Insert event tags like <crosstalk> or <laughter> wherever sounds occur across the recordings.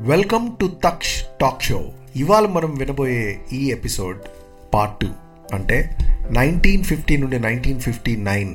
Welcome to Taksh talk show ఇవాళ మనం వినబోయే ఈ ఎపిసోడ్ పార్ట్ టూ అంటే నైన్టీన్ ఫిఫ్టీ నుండి nineteen fifty nine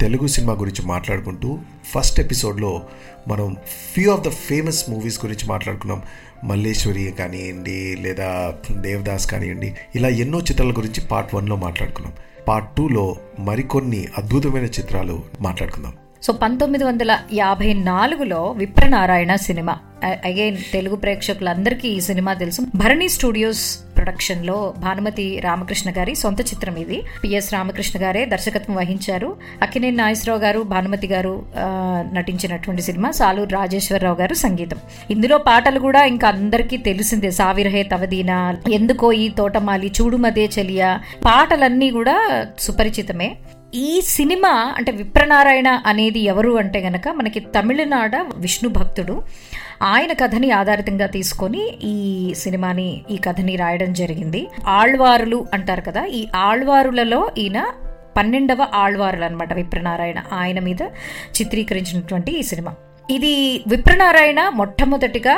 Telugu cinema గురించి మాట్లాడుకుంటూ ఫస్ట్ ఎపిసోడ్లో మనం few of the famous movies గురించి మాట్లాడుకున్నాం. మల్లేశ్వరి కానివ్వండి లేదా దేవదాస్ కానివ్వండి ఇలా ఎన్నో చిత్రాల గురించి పార్ట్ వన్లో మాట్లాడుకున్నాం. పార్ట్ టూలో మరికొన్ని అద్భుతమైన చిత్రాలు మాట్లాడుకుందాం. సో పంతొమ్మిది వందల యాభై నాలుగులో విప్రనారాయణ సినిమా. అగైన్ తెలుగు ప్రేక్షకులందరికీ ఈ సినిమా తెలుసు. భరణి స్టూడియోస్ ప్రొడక్షన్లో భానుమతి రామకృష్ణ గారి సొంత చిత్రం ఇది. పిఎస్ రామకృష్ణ గారే దర్శకత్వం వహించారు. అక్కినేని నాగేశ్వరరావు గారు భానుమతి గారు నటించినటువంటి సినిమా సాలూరు రాజేశ్వరరావు గారు సంగీతం. ఇందులో పాటలు కూడా ఇంకా అందరికీ తెలిసిందే. సావిరహే తవదీనా ఎందుకో ఈ తోటమాలి చూడుమదే చెలియా పాటలన్నీ కూడా సుపరిచితమే. ఈ సినిమా అంటే విప్రనారాయణ అనేది ఎవరు అంటే గనక మనకి తమిళనాడ విష్ణు భక్తుడు. ఆయన కథని ఆధారితంగా తీసుకొని ఈ సినిమాని ఈ కథని రాయడం జరిగింది. ఆళ్వారులు అంటారు కదా ఈ ఆళ్వారులలో ఈయన పన్నెండవ ఆళ్వారులు అనమాట విప్రనారాయణ ఆయన మీద చిత్రీకరించినటువంటి ఈ సినిమా. ఇది విప్రనారాయణ మొట్టమొదటిగా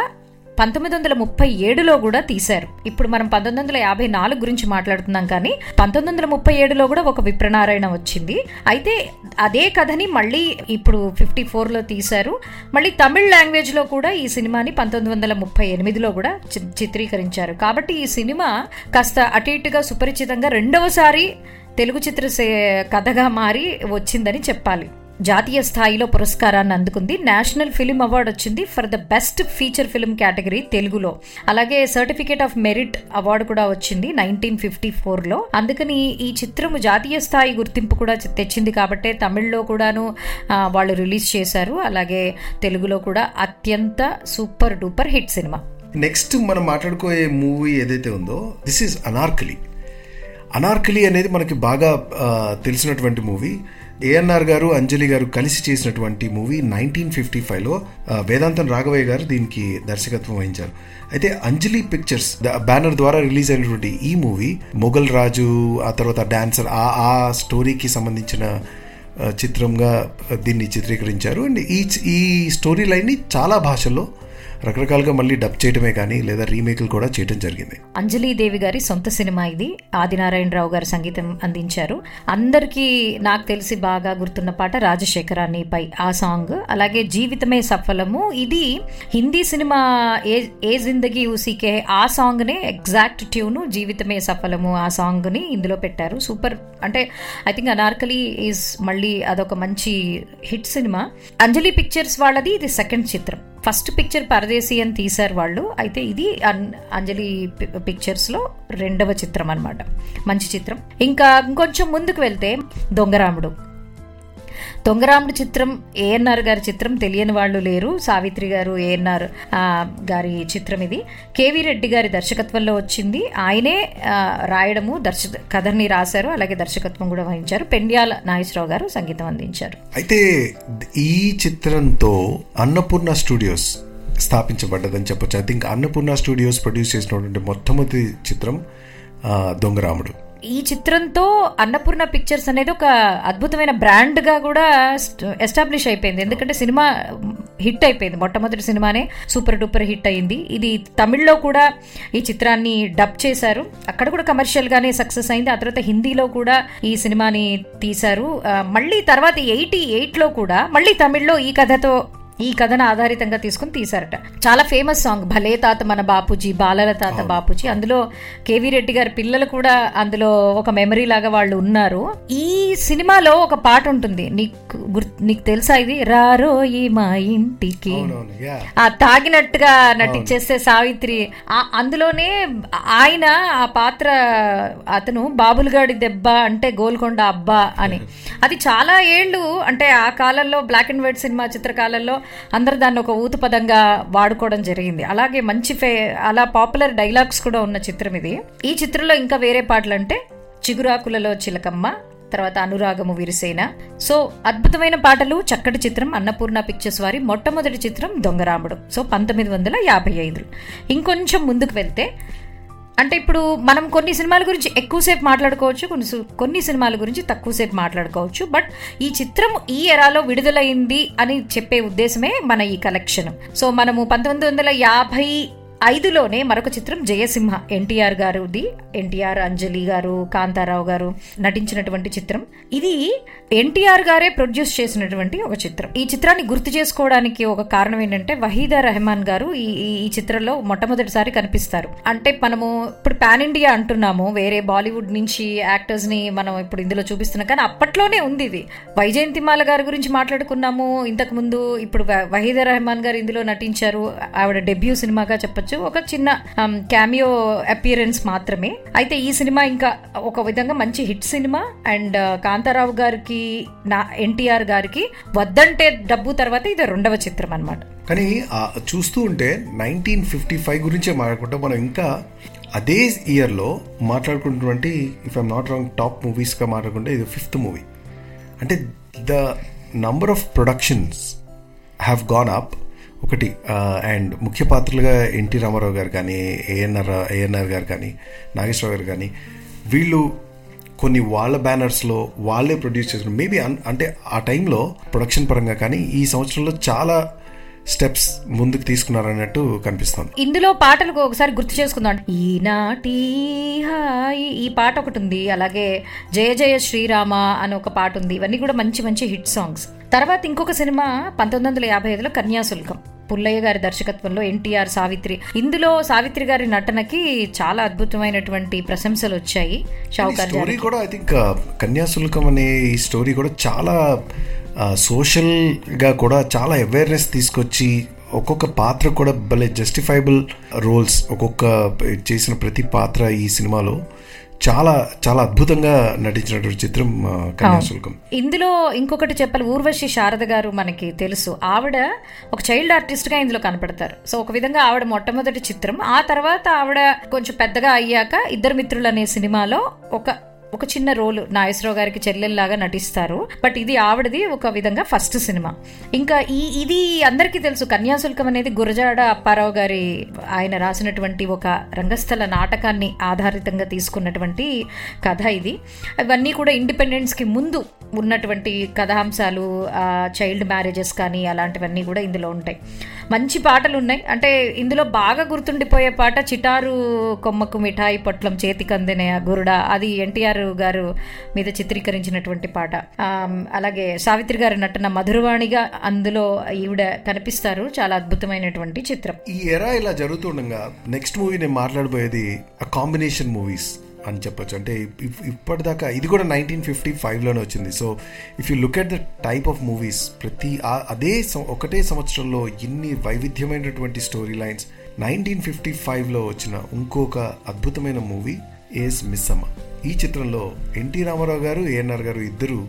పంతొమ్మిది వందల ముప్పై ఏడులో కూడా తీశారు. ఇప్పుడు మనం పంతొమ్మిది వందల యాభై నాలుగు గురించి మాట్లాడుతున్నాం కానీ పంతొమ్మిది వందల ముప్పై ఏడులో కూడా ఒక విప్రనారాయణ వచ్చింది. అయితే అదే కథని మళ్ళీ ఇప్పుడు ఫిఫ్టీ ఫోర్లో తీశారు. మళ్ళీ తమిళ్ లాంగ్వేజ్లో కూడా ఈ సినిమాని పంతొమ్మిది వందల ముప్పై ఎనిమిదిలో కూడా చి- చిత్రీకరించారు. కాబట్టి ఈ సినిమా కాస్త అటు ఇటుగా సుపరిచితంగా రెండవసారి తెలుగు చిత్ర సే- కథగా మారి వచ్చిందని చెప్పాలి. జాతీయ స్థాయిలో పురస్కారాన్ని అందుకుంది. నేషనల్ ఫిలిం అవార్డు వచ్చింది. For the best feature film category తెలుగులో. అలాగే సర్టిఫికేట్ ఆఫ్ మెరిట్ అవార్డు కూడా వచ్చింది నైన్టీన్ ఫిఫ్టీ ఫోర్లో అందుకని ఈ చిత్రం జాతీయ స్థాయి గుర్తింపు కూడా తెచ్చింది కాబట్టే తమిళ్ళో కూడాను వాళ్ళు రిలీజ్ చేశారు. అలాగే తెలుగులో కూడా అత్యంత super duper hit cinema. Next మనం మాట్లాడుకోయే మూవీ ఏదైతే ఉందో దిస్ ఈజ్ అనార్కలి అనార్కలి అనేది మనకి బాగా తెలిసినటువంటి మూవీ. ఏఎన్ఆర్ గారు అంజలి గారు కలిసి చేసినటువంటి మూవీ నైన్టీన్ ఫిఫ్టీ ఫైవ్లో వేదాంతం రాఘవయ్య గారు దీనికి దర్శకత్వం వహించారు. అయితే అంజలి పిక్చర్స్ బ్యానర్ ద్వారా రిలీజ్ అయినటువంటి ఈ మూవీ మొఘల్ రాజు ఆ తర్వాత డాన్సర్ ఆ ఆ స్టోరీకి సంబంధించిన చిత్రంగా దీన్ని చిత్రీకరించారు. అండ్ ఈ ఈ స్టోరీ లైన్ని చాలా భాషల్లో రకరకాలుగా మళ్ళీ డబ్ చేయడమే కానీ లేదా రీమేక్లు కూడా చేయడం జరిగింది. అంజలీదేవి గారి సొంత సినిమా ఇది. ఆదినారాయణరావు గారు సంగీతం అందించారు. అందరికీ నాకు తెలిసి బాగా గుర్తున్న పాట రాజశేఖరాన్ని పై ఆ సాంగ్. అలాగే జీవితమే సఫలము. ఇది హిందీ సినిమా ఏ ఏ జిందగీ ఉసికే ఆ సాంగ్ నే ఎగ్జాక్ట్ ట్యూన్ జీవితమే సఫలము ఆ సాంగ్ని ఇందులో పెట్టారు. సూపర్. అంటే ఐ థింక్ అనార్కలి ఈజ్ మళ్ళీ అదొక మంచి హిట్ సినిమా. అంజలి పిక్చర్స్ వాళ్ళది ఇది సెకండ్ చిత్రం. ఫస్ట్ పిక్చర్ పరదేశీ అని తీశారు వాళ్ళు. అయితే ఇది అంజలి పిక్చర్స్లో రెండవ చిత్రం అన్నమాట. మంచి చిత్రం. ఇంకా ఇంకొంచెం ముందుకు వెళ్తే దొంగరాముడు. దొంగరాముడు చిత్రం ఏఎన్ఆర్ గారి చిత్రం తెలియని వాళ్ళు లేరు. సావిత్రి గారు ఏఎన్ఆర్ గారి చిత్రం ఇది. కేవీ రెడ్డి గారి దర్శకత్వంలో వచ్చింది. ఆయనే రాయడము దర్శ కథని రాశారు. అలాగే దర్శకత్వం కూడా వహించారు. పెండ్యాల నాగేశ్వరరావు గారు సంగీతం అందించారు. అయితే ఈ చిత్రంతో అన్నపూర్ణ స్టూడియోస్ స్థాపించబడ్డదని చెప్పొచ్చు. I think Annapurna studios produce చేసినటువంటి మొట్టమొదటి చిత్రం దొంగరాముడు. ఈ చిత్రంతో అన్నపూర్ణ పిక్చర్స్ అనేది ఒక అద్భుతమైన బ్రాండ్గా కూడా ఎస్టాబ్లిష్ అయిపోయింది. ఎందుకంటే సినిమా హిట్ అయిపోయింది. మొట్టమొదటి సినిమానే సూపర్ డూపర్ హిట్ అయింది. ఇది తమిళ్ళో కూడా ఈ చిత్రాన్ని డబ్ చేశారు. అక్కడ కూడా కమర్షియల్ గానే సక్సెస్ అయింది. ఆ తర్వాత హిందీలో కూడా ఈ సినిమాని తీశారు. మళ్ళీ తర్వాత ఎయిటీ ఎయిట్లో కూడా మళ్ళీ తమిళ్ళో ఈ కథతో ఈ కథను ఆధారితంగా తీసుకుని తీశారట. చాలా ఫేమస్ సాంగ్ భలే తాత మన బాపూజీ బాలల తాత బాపూజీ. అందులో కేవీ రెడ్డి గారి పిల్లలు కూడా అందులో ఒక మెమరీ లాగా వాళ్ళు ఉన్నారు. ఈ సినిమాలో ఒక పాట ఉంటుంది. నీకు నీకు తెలుసా ఇది? రారో ఈ మా ఇంటికి. ఆ తాగినట్టుగా నటించేస్తే సావిత్రి. అందులోనే ఆయన ఆ పాత్ర అతను బాబులుగాడి దెబ్బ అంటే గోల్కొండ అబ్బా అని. <laughs> అది చాలా ఏళ్ళు అంటే ఆ కాలంలో బ్లాక్ అండ్ వైట్ సినిమా చిత్రకాలంలో అందరు దాన్ని ఒక ఊతుపదంగా వాడుకోవడం జరిగింది. అలాగే మంచి ఫే అలా పాపులర్ డైలాగ్స్ కూడా ఉన్న చిత్రం ఇది. ఈ చిత్రంలో ఇంకా వేరే పాటలు అంటే చిగురాకులలో చిలకమ్మ తర్వాత అనురాగము విరిసేన. సో అద్భుతమైన పాటలు చక్కటి చిత్రం అన్నపూర్ణ పిక్చర్స్ వారి మొట్టమొదటి చిత్రం దొంగరాముడు. సో పంతొమ్మిది వందల యాభై ఐదు ఇంకొంచెం ముందుకు వెళ్తే అంటే ఇప్పుడు మనం కొన్ని సినిమాల గురించి ఎక్కువసేపు మాట్లాడుకోవచ్చు కొన్ని కొన్ని సినిమాల గురించి తక్కువసేపు మాట్లాడుకోవచ్చు బట్ ఈ చిత్రం ఈ ఎరాలో విడుదలైంది అని చెప్పే ఉద్దేశమే మన ఈ కలెక్షన్. సో మనము పంతొమ్మిది వందల యాభై ఐదులోనే మరొక చిత్రం జయసింహ ఎన్టీఆర్ గారుది. ఎన్టీఆర్ అంజలి గారు కాంతారావు గారు నటించినటువంటి చిత్రం. ఇది ఎన్టీఆర్ గారే ప్రొడ్యూస్ చేసినటువంటి ఒక చిత్రం. ఈ చిత్రాన్ని గుర్తు చేసుకోవడానికి ఒక కారణం ఏంటంటే వహీదా రెహమాన్ గారు ఈ ఈ- చిత్రంలో మొట్టమొదటిసారి కనిపిస్తారు. అంటే మనము ఇప్పుడు పాన్ ఇండియా అంటున్నాము వేరే బాలీవుడ్ నుంచి యాక్టర్స్ని మనం ఇప్పుడు ఇందులో చూపిస్తున్నాం. కానీ అప్పట్లోనే ఉంది ఇది. వైజయంతిమాల గారి గురించి మాట్లాడుకున్నాము. ఇంతకు ముందు ఇప్పుడు వ- వహీదా రెహమాన్ గారు ఇందులో నటించారు. ఆవిడ డెబ్యూ సినిమాగా చెప్పచ్చు. ఒక చిన్న క్యామియో అపియరెన్స్ మాత్రమే. అయితే ఈ సినిమా ఇంకా ఒక విధంగా మంచి హిట్ సినిమా. అండ్ కాంతారావు గారికి నా ఎన్టీఆర్ గారికి వద్దంటే డబ్బు తర్వాత ఇది రెండవ చిత్రం అన్నమాట. కానీ చూస్తూ ఉంటే నైన్టీన్ ఫిఫ్టీ ఫైవ్ గురించే మాట్లాడుకుంటాం మనం ఇంకా అదే ఇయర్లో మాట్లాడుకున్నటువంటి if I'm not wrong top మూవీస్గా మాట్లాడుకుంటే ఇది ఫిఫ్త్ మూవీ అంటే the number of productions have gone up ఒకటి అండ్ ముఖ్య పాత్రలుగా ఎన్టీ రామారావు గారు కానీ ఏఎన్ఆర్ ఏఎన్ఆర్ గారు కానీ నాగేశ్వరరావు గారు కానీ వీళ్ళు కొన్ని వాళ్ళ బ్యానర్స్లో వాళ్ళే ప్రొడ్యూస్ చేసిన మేబీ అంటే ఆ టైంలో ప్రొడక్షన్ పరంగా కానీ ఈ సంవత్సరంలో చాలా స్టెప్స్ ముందుకు తీసుకున్నారన్నట్టు కనిపిస్తుంది. ఇందులో పాటలకు ఒకసారి గుర్తు చేసుకుందాం. ఈనాటి హాయి ఈ పాట ఒకటి ఉంది అలాగే జయ జయ శ్రీరామ అని ఒక పాట ఉంది. ఇవన్నీ కూడా మంచి మంచి హిట్ సాంగ్స్. తర్వాత ఇంకొక సినిమా పంతొమ్మిది వందల యాభై ఐదులో కన్యాశుల్కం. పుల్లయ్య గారి దర్శకత్వంలో ఎన్టీఆర్ సావిత్రి. ఇందులో సావిత్రి గారి నటనకి చాలా అద్భుతమైనటువంటి ప్రశంసలు వచ్చాయి. షావుకార్ స్టోరీ కూడా ఐ థింక్ కన్యాశుల్కం అనే ఈ స్టోరీ కూడా చాలా సోషల్గా కూడా చాలా అవేర్నెస్ తీసుకొచ్చి ఒక్కొక్క పాత్ర కూడా భలే జస్టిఫైబుల్ రోల్స్ ఒక్కొక్క చేసిన ప్రతి పాత్ర ఈ సినిమాలో చాలా చాలా అద్భుతంగా నటించినటువంటి చిత్రం కన్యాశుల్కం. ఇందులో ఇంకొకటి చెప్పాలి. ఊర్వశి శారద గారు మనకి తెలుసు. ఆవిడ ఒక చైల్డ్ ఆర్టిస్ట్గా ఇందులో కనపడతారు. సో ఒక విధంగా ఆవిడ మొట్టమొదటి చిత్రం. ఆ తర్వాత ఆవిడ కొంచెం పెద్దగా అయ్యాక ఇద్దరు మిత్రులు అనే సినిమాలో ఒక ఒక చిన్న రోలు నాగేశ్వరరావు గారికి చెల్లెల్లాగా నటిస్తారు. బట్ ఇది ఆవిడది ఒక విధంగా ఫస్ట్ సినిమా. ఇంకా ఈ ఇది అందరికీ తెలుసు. కన్యాశుల్కం అనేది గురజాడ అప్పారావు గారి ఆయన రాసినటువంటి ఒక రంగస్థల నాటకాన్ని ఆధారితంగా తీసుకున్నటువంటి కథ ఇది. అవన్నీ కూడా ఇండిపెండెన్స్కి ముందు ఉన్నటువంటి కథాంశాలు చైల్డ్ మ్యారేజెస్ కానీ అలాంటివన్నీ కూడా ఇందులో ఉంటాయి. మంచి పాటలు ఉన్నాయి అంటే ఇందులో బాగా గుర్తుండిపోయే పాట చిటారు కొమ్మకు మిఠాయి పొట్లం చేతికందిన గురుడ. అది ఎన్టీఆర్ గారు మీద చిత్రీకరించినటువంటి పాట. అలాగే సావిత్రి గారి నటన మధురవాణిగా అందులో ఈవిడ కనిపిస్తారు. చాలా అద్భుతమైనటువంటి చిత్రం. ఈ ఎరా ఇలా జరుగుతుండగా నెక్స్ట్ మూవీ నేను మాట్లాడబోయేది కాంబినేషన్ మూవీస్ అని చెప్పొచ్చు. అంటే ఇప్పటిదాకా ఇది కూడా నైన్టీన్ ఫిఫ్టీ ఫైవ్లోనే వచ్చింది. So if you look at the type of movies ప్రతి అదే సం- ఒకటే సంవత్సరంలో ఇన్ని వైవిధ్యమైనటువంటి స్టోరీ లైన్స్ నైన్టీన్ ఫిఫ్టీ ఫైవ్లో వచ్చిన ఇంకొక అద్భుతమైన మూవీ ఏస్ మిస్సమ్మ ఈ చిత్రంలో ఎన్టీ రామారావు గారు ఏఎన్ఆర్ గారు ఇద్దరు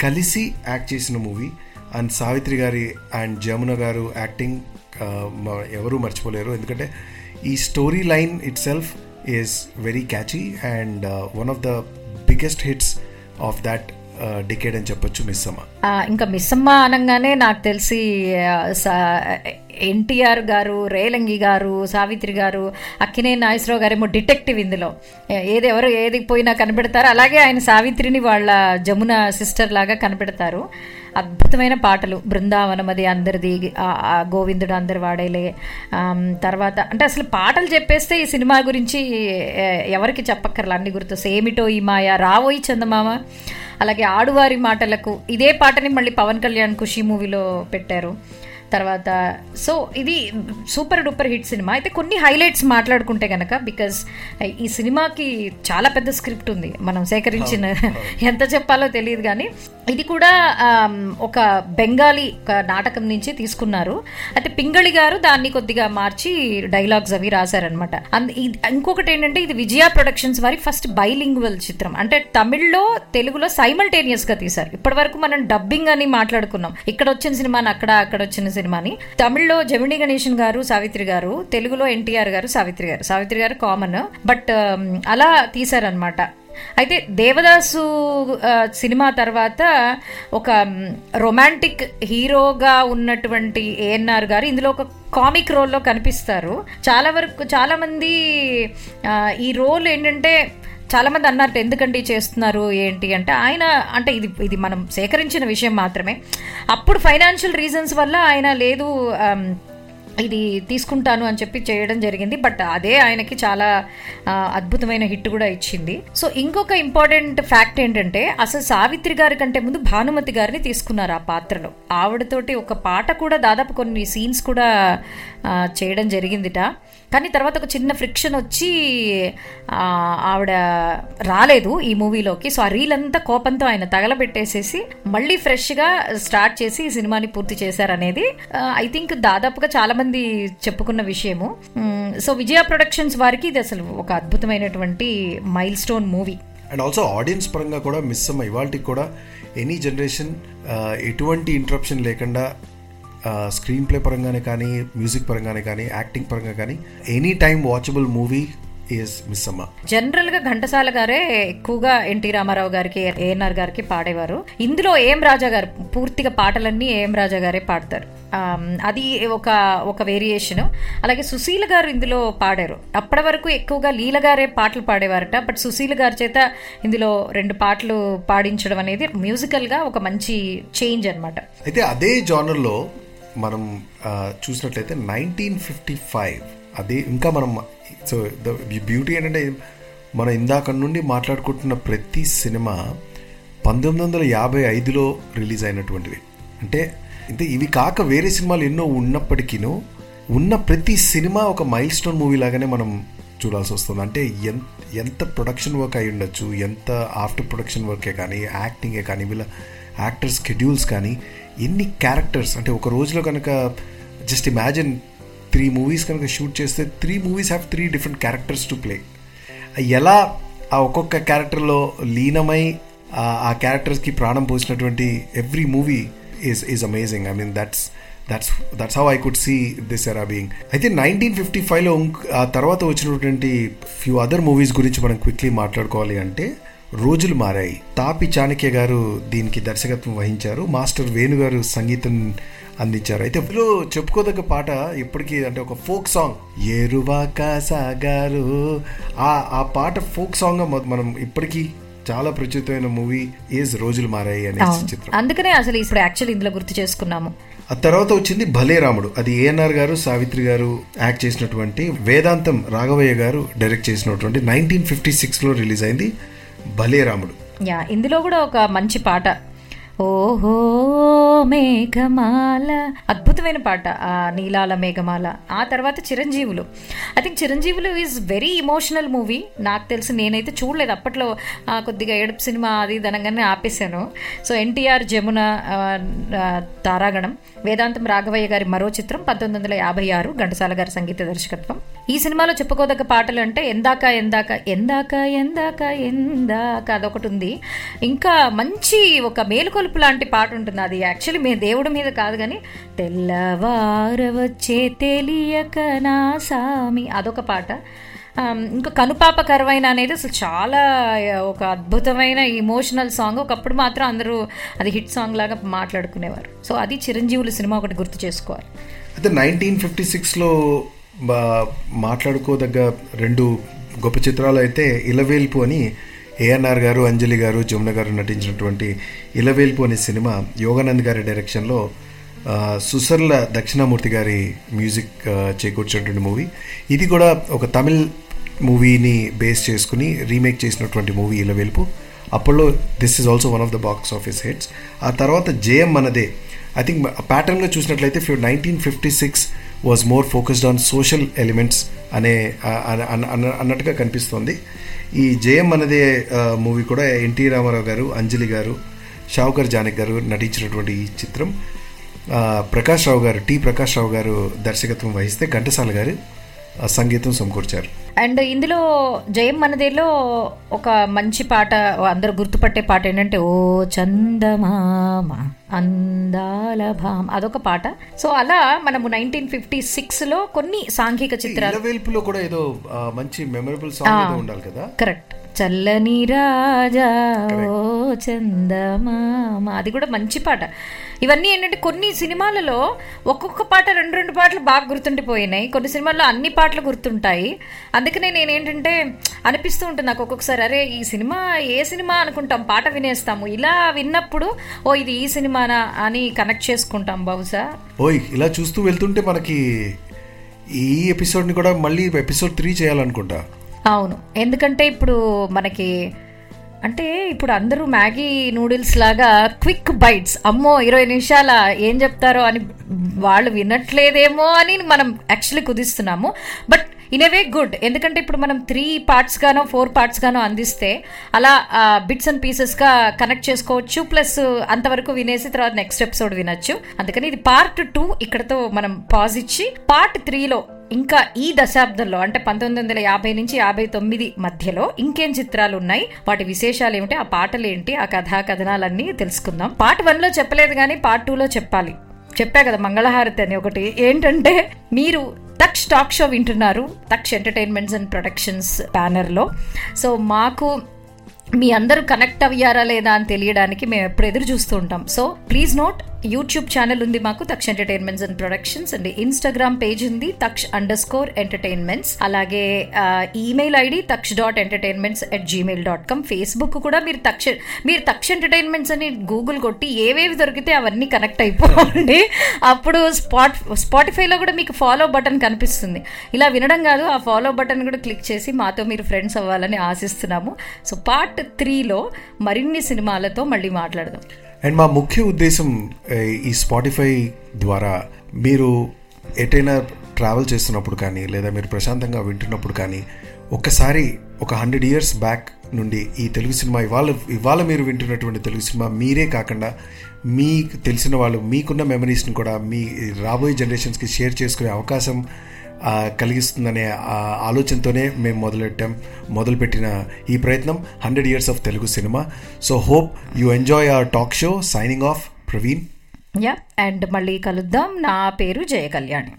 కలిసి యాక్ట్ చేసిన మూవీ అండ్ సావిత్రి గారి అండ్ జమున గారు యాక్టింగ్ ఎవరూ మర్చిపోలేరు. ఎందుకంటే ఈ story line itself is very catchy and one of the biggest hits of that decade అని చెప్పొచ్చు మిస్సమ్మ. ఇంకా మిస్సమ్మ అనగానే నాకు తెలిసి ఎన్టీఆర్ గారు రేలంగి గారు సావిత్రి గారు అక్కినే నాగేశ్వరరావు గారేమో డిటెక్టివ్ ఇందులో. ఏది ఎవరు ఏది పోయినా కనబెడతారు అలాగే ఆయన సావిత్రిని వాళ్ళ జమున సిస్టర్ లాగా కనిపెడతారు. అద్భుతమైన పాటలు. బృందావనం అది అందరిది గోవిందుడు అందరి వాడేలే. తర్వాత అంటే అసలు పాటలు చెప్పేస్తే ఈ సినిమా గురించి ఎవరికి చెప్పక్కర్లా? అన్ని గుర్తు. ఏమిటో ఈ మాయ రావోయి చందమామ. అలాగే ఆడువారి మాటలకు ఇదే పాటని మళ్ళీ పవన్ కళ్యాణ్ ఖుషి మూవీలో పెట్టారు. తర్వాత సో ఇది సూపర్ డూపర్ హిట్ సినిమా. అయితే కొన్ని హైలైట్స్ మాట్లాడుకుంటే గనక బికాస్ ఈ సినిమాకి చాలా పెద్ద స్క్రిప్ట్ ఉంది. మనం సేకరించిన ఎంత చెప్పాలో తెలియదు కానీ ఇది కూడా ఒక బెంగాలీ ఒక నాటకం నుంచి తీసుకున్నారు. అయితే పింగళి గారు దాన్ని కొద్దిగా మార్చి డైలాగ్స్ అవి రాశారనమాట ఇంకొకటి ఏంటంటే ఇది విజయ ప్రొడక్షన్స్ వారి ఫస్ట్ బైలింగ్వల్ చిత్రం. అంటే తమిళ్ళో తెలుగులో సైమల్టేనియస్గా తీశారు. ఇప్పటి వరకు మనం డబ్బింగ్ అని మాట్లాడుకున్నాం. ఇక్కడ వచ్చిన సినిమాని అక్కడ అక్కడ వచ్చిన సినిమాని తమిళ్ళో జమిని గణేషన్ గారు సావిత్రి గారు తెలుగులో ఎన్టీఆర్ గారు సావిత్రి గారు. సావిత్రి గారు కామన్. బట్ అలా తీశారనమాట అయితే దేవదాసు సినిమా తర్వాత ఒక రొమాంటిక్ హీరోగా ఉన్నటువంటి ఏఎన్ఆర్ గారు ఇందులో ఒక కామిక్ రోల్లో కనిపిస్తారు. చాలా వరకు చాలామంది ఈ రోల్ ఏంటంటే చాలామంది అన్నారు ఎందుకండి చేస్తున్నారు? ఏంటి? అంటే ఆయన అంటే ఇది ఇది మనం సేకరించిన విషయం మాత్రమే. అప్పుడు ఫైనాన్షియల్ రీజన్స్ వల్ల ఆయన లేదు ఇది తీసుకుంటాను అని చెప్పి చేయడం జరిగింది. బట్ అదే ఆయనకి చాలా అద్భుతమైన హిట్ కూడా ఇచ్చింది. సో ఇంకొక ఇంపార్టెంట్ ఫ్యాక్ట్ ఏంటంటే అసలు సావిత్రి గారి కంటే ముందు భానుమతి గారిని తీసుకున్నారు ఆ పాత్రలో. ఆవిడతోటి ఒక పాట కూడా దాదాపు కొన్ని సీన్స్ కూడా చేయడం జరిగిందిట. కానీ తర్వాత ఒక చిన్న ఫ్రిక్షన్ వచ్చి ఆవిడ రాలేదు ఈ మూవీలోకి. సో ఆ రీల్ అంతా కోపంతో ఆయన తగలబెట్టేసేసి మళ్ళీ ఫ్రెష్గా స్టార్ట్ చేసి ఈ సినిమాని పూర్తి చేశారనేది ఐ థింక్ దాదాపుగా చాలా మంది చెప్పుకున్న విషయము. సో విజయ ప్రొడక్షన్స్ వారికి ఇది అసలు ఒక అద్భుతమైనటువంటి milestone movie. And also audience పరంగా కూడా మిస్ అమ్మ ఇవాళకి కూడా ఎనీ జనరేషన్ ఎటువంటి ఇంటరప్షన్ లేకుండా స్క్రీన్ ప్లే పరంగానే కానీ మ్యూజిక్ పరంగానే కానీ యాక్టింగ్ పరంగా కానీ any time watchable movie is జనరల్గా ఘంటసాల గారే ఎక్కువగా ఎన్టీ రామారావు గారికి ఏఎన్ఆర్ గారికి పాడేవారు. ఇందులో ఏం రాజా గారు పూర్తిగా పాటలన్నీ ఏం రాజా గారే పాడతారు. అది ఒక ఒక వేరియేషన్ అలాగే సుశీల గారు ఇందులో పాడారు. అప్పటి వరకు ఎక్కువగా లీల గారే పాటలు పాడేవారట బట్ సుశీల గారి చేత ఇందులో రెండు పాటలు పాడించడం అనేది మ్యూజికల్గా ఒక మంచి చేంజ్ అన్నమాట. అయితే అదే జానర్లో మనం చూసినట్లయితే నైన్టీన్ ఫిఫ్టీ ఫైవ్ అదే ఇంకా మనం సో ద బ్యూటీ ఏంటంటే మనం ఇందాక నుండి మాట్లాడుకుంటున్న ప్రతి సినిమా పంతొమ్మిది వందల యాభై ఐదులో రిలీజ్ అయినటువంటివి అంటే అంటే ఇవి కాక వేరే సినిమాలు ఎన్నో ఉన్నప్పటికీను ఉన్న ప్రతి సినిమా ఒక మైల్ స్టోన్ మూవీ లాగానే మనం చూడాల్సి వస్తుంది. అంటే ఎంత ఎంత ప్రొడక్షన్ వర్క్ అయి ఉండొచ్చు ఎంత ఆఫ్టర్ ప్రొడక్షన్ వర్కే కానీ యాక్టింగే కానీ వీళ్ళ యాక్టర్ స్కెడ్యూల్స్ కానీ ఎన్ని క్యారెక్టర్స్ అంటే ఒక రోజులో కనుక జస్ట్ ఇమాజిన్ త్రీ మూవీస్ కనుక షూట్ చేస్తే three movies have three different characters to play ఎలా ఆ ఒక్కొక్క క్యారెక్టర్లో లీనమై ఆ- క్యారెక్టర్స్కి ప్రాణం పోసినటువంటి every movie is is amazing I mean that's that's that's how I could see this era being అయితే నైన్టీన్ ఫిఫ్టీ ఫైవ్లో ఆ తర్వాత వచ్చినటువంటి ఫ్యూ అదర్ మూవీస్ గురించి మనం క్విక్లీ మాట్లాడుకోవాలి అంటే రోజులు మారాయి. తాపి చాణక్య గారు దీనికి దర్శకత్వం వహించారు. మాస్టర్ వేణు గారు సంగీతం అందించారు. అయితే ఇందులో చెప్పుకోదగ్గ పాట ఇప్పటికీ అంటే ఒక ఫోక్ సాంగ్. ఏరువాక సాగారు. ఆ ఆ పాట ఫోక్ సాంగ్ మనం ఇప్పటికీ చాలా ప్రచురితమైన మూవీ ఏజ్ రోజులు మారాయి అనే చిత్రం. అందుకనే అసలు ఇప్పుడు యాక్చువల్ ఇందులో గుర్తు చేసుకున్నాము. ఆ తర్వాత వచ్చింది భలే రాముడు. అది ఏఎన్ఆర్ గారు సావిత్రి గారు యాక్ట్ చేసినటువంటి వేదాంతం రాఘవయ్య గారు డైరెక్ట్ చేసినటువంటి నైన్టీన్ ఫిఫ్టీ సిక్స్లో రిలీజ్ అయింది భలే రాముడు. యా ఇందులో కూడా ఒక మంచి పాట. ఓహో మేఘమాల. అద్భుతమైన పాట ఆ నీలాల మేఘమాల. ఆ తర్వాత Chiranjeevulu. I think Chiranjeevulu is very emotional movie నాకు తెలిసి నేనైతే చూడలేదు. అప్పట్లో కొద్దిగా ఏడుపు సినిమా అది దనంగానే ఆపేశాను. సో ఎన్టీఆర్ జమున తారాగణం వేదాంతం రాఘవయ్య గారి మరో చిత్రం పంతొమ్మిది వందల యాభై ఆరు ఘంటసాల గారి సంగీత దర్శకత్వం. ఈ సినిమాలో చెప్పుకోదగ్గ పాటలు అంటే ఎందాక ఎందాక ఎందాక ఎందాక ఎందాక అదొకటి ఉంది. ఇంకా మంచి ఒక మేలుకొలుపు లాంటి పాట ఉంటుంది. అది యాక్చువల్లీ మీ దేవుడి మీద కాదు కానీ తెల్లవారవచ్చే తెలియక నా సామి అదొక పాట. ఇంకా కనుపాప కరువైన అనేది అసలు చాలా ఒక అద్భుతమైన ఇమోషనల్ సాంగ్ ఒకప్పుడు మాత్రం అందరూ అది హిట్ సాంగ్ లాగా మాట్లాడుకునేవారు. సో అది చిరంజీవులు సినిమా ఒకటి గుర్తు చేసుకోవాలి. అయితే నైన్టీన్ ఫిఫ్టీ సిక్స్లో మాట్లాడుకోదగ్గ రెండు గొప్ప చిత్రాలు అయితే ఇలవేల్పు అని ఏఎన్ఆర్ గారు అంజలి గారు జమున గారు నటించినటువంటి ఇలవేల్పు అనే సినిమా యోగానంద్ గారి డైరెక్షన్లో సుసర్ల దక్షిణామూర్తి గారి మ్యూజిక్ చేకూర్చినటువంటి మూవీ. ఇది కూడా ఒక తమిళ్ మూవీని బేస్ చేసుకుని రీమేక్ చేసినటువంటి మూవీ ఇలవేల్పు. అప్పట్లో this is also one of the box office hits ఆ తర్వాత జేఎం మనదే. ఐ థింక్ ప్యాటర్న్లో చూసినట్లయితే nineteen fifty six was more focused on social elements అనే అన్నట్టుగా కనిపిస్తోంది. ఈ జయం అన్నదే మూవీ కూడా ఎన్టీ రామారావు గారు అంజలి గారు షావుకర్ జానక్ గారు నటించినటువంటి ఈ చిత్రం. ప్రకాష్ రావు గారు టి ప్రకాష్ రావు గారు దర్శకత్వం వహిస్తే ఘంటసాల గారు సంగీతం సమకూర్చారు. అండ్ ఇందులో జయం మనదేలో ఒక మంచి పాట అందరూ గుర్తుపట్టే పాట ఏంటంటే ఓ చందమామ అందాల భామ అదొక పాట. సో అలా మనము నైన్టీన్ ఫిఫ్టీ సిక్స్లో కొన్ని సాంఘిక చిత్రాలు కూడా ఏదో మంచి మెమరబుల్ సాంగ్ ఉండాలి కదా? కరెక్ట్. చల్లని రాజా ఓ చందమామ అది కూడా మంచి పాట. ఇవన్నీ ఏంటంటే కొన్ని సినిమాలలో ఒక్కొక్క పాట రెండు రెండు పాటలు బాగా గుర్తుండిపోయినాయి. కొన్ని సినిమాల్లో అన్ని పాటలు గుర్తుంటాయి. అందుకనే నేను ఏంటంటే అనిపిస్తూ ఉంటుంది నాకు ఒక్కొక్కసారి అరే ఈ సినిమా ఏ సినిమా అనుకుంటాం? పాట వినేస్తాము. ఇలా విన్నప్పుడు ఓ ఇది ఈ సినిమానా అని కనెక్ట్ చేసుకుంటాం బహుశా. ఓయ్ ఇలా చూస్తూ వెళ్తుంటే మనకి ఈ ఎపిసోడ్ని కూడా మళ్ళీ ఎపిసోడ్ త్రీ చేయాలనుకుంటా. అవును. ఎందుకంటే ఇప్పుడు మనకి అంటే ఇప్పుడు అందరూ మ్యాగీ నూడిల్స్ లాగా క్విక్ బైట్స్. అమ్మో ఇరవై నిమిషాల ఏం చెప్తారో అని వాళ్ళు వినట్లేదేమో అని మనం actually కుదిస్తున్నాము. But in a way good. ఎందుకంటే ఇప్పుడు మనం త్రీ పార్ట్స్ గానో ఫోర్ పార్ట్స్ గానో అందిస్తే అలా బిట్స్ అండ్ పీసెస్గా కనెక్ట్ చేసుకోవచ్చు. ప్లస్ అంతవరకు వినేసి తర్వాత నెక్స్ట్ ఎపిసోడ్ వినొచ్చు. అందుకని ఇది పార్ట్ టూ. ఇక్కడతో మనం పాజ్ ఇచ్చి పార్ట్ త్రీలో ఇంకా ఈ దశాబ్దంలో అంటే పంతొమ్మిది వందల యాభై నుంచి యాభై తొమ్మిది మధ్యలో ఇంకేం చిత్రాలు ఉన్నాయి వాటి విశేషాలు ఏమిటి? ఆ పాటలు ఏంటి? ఆ కథా కథనాలన్నీ తెలుసుకుందాం. పార్ట్ వన్లో చెప్పలేదు కానీ పార్ట్ టూలో చెప్పాలి. చెప్పా కదా మంగళహారతి అని ఒకటి. ఏంటంటే మీరు తక్ష్ టాక్ షో వింటున్నారు తక్ష్ ఎంటర్టైన్మెంట్స్ అండ్ ప్రొడక్షన్స్ బ్యానర్లో సో మాకు మీ అందరూ కనెక్ట్ అయ్యారా లేదా అని తెలియడానికి మేము ఎప్పుడు ఎదురు చూస్తూ ఉంటాం. So please note YouTube channel ఉంది మాకు Taksh entertainments and productions. And Instagram page ఉంది తక్ష అండర్ స్కోర్ ఎంటర్టైన్మెంట్స్. అలాగే email ID Taksh dot entertainments at Gmail dot com. Facebook కూడా మీరు తక్ష మీరు తక్ష ఎంటర్టైన్మెంట్స్ అని గూగుల్ కొట్టి ఏవేవి దొరికితే అవన్నీ కనెక్ట్ అయిపోండి. అప్పుడు స్పాట్ స్పాటిఫైలో కూడా మీకు ఫాలో బటన్ కనిపిస్తుంది. ఇలా వినడం కాదు ఆ ఫాలో బటన్ కూడా క్లిక్ చేసి మాతో మీరు ఫ్రెండ్స్ అవ్వాలని ఆశిస్తున్నాము. సో పార్ట్ త్రీలో మరిన్ని సినిమాలతో మళ్ళీ మాట్లాడదాం. అండ్ మా ముఖ్య ఉద్దేశం ఈ స్పాటిఫై ద్వారా మీరు ఎటైనా ట్రావెల్ చేస్తున్నప్పుడు కానీ లేదా మీరు ప్రశాంతంగా వింటున్నప్పుడు కానీ ఒక్కసారి ఒక హండ్రెడ్ ఇయర్స్ బ్యాక్ నుండి ఈ తెలుగు సినిమా ఇవాళ ఇవాళ మీరు వింటున్నటువంటి తెలుగు సినిమా మీరే కాకుండా మీకు తెలిసిన వాళ్ళు మీకున్న మెమరీస్ని కూడా మీ రాబోయే జనరేషన్స్కి షేర్ చేసుకునే అవకాశం కలిగిస్తుందనే ఆలోచనతోనే మేము మొదలెట్టాం మొదలుపెట్టిన ఈ ప్రయత్నం hundred years of Telugu cinema. So hope you enjoy our talk show. Signing off Praveen. Yeah and మళ్ళీ కలుద్దాం. నా పేరు జయ కళ్యాణి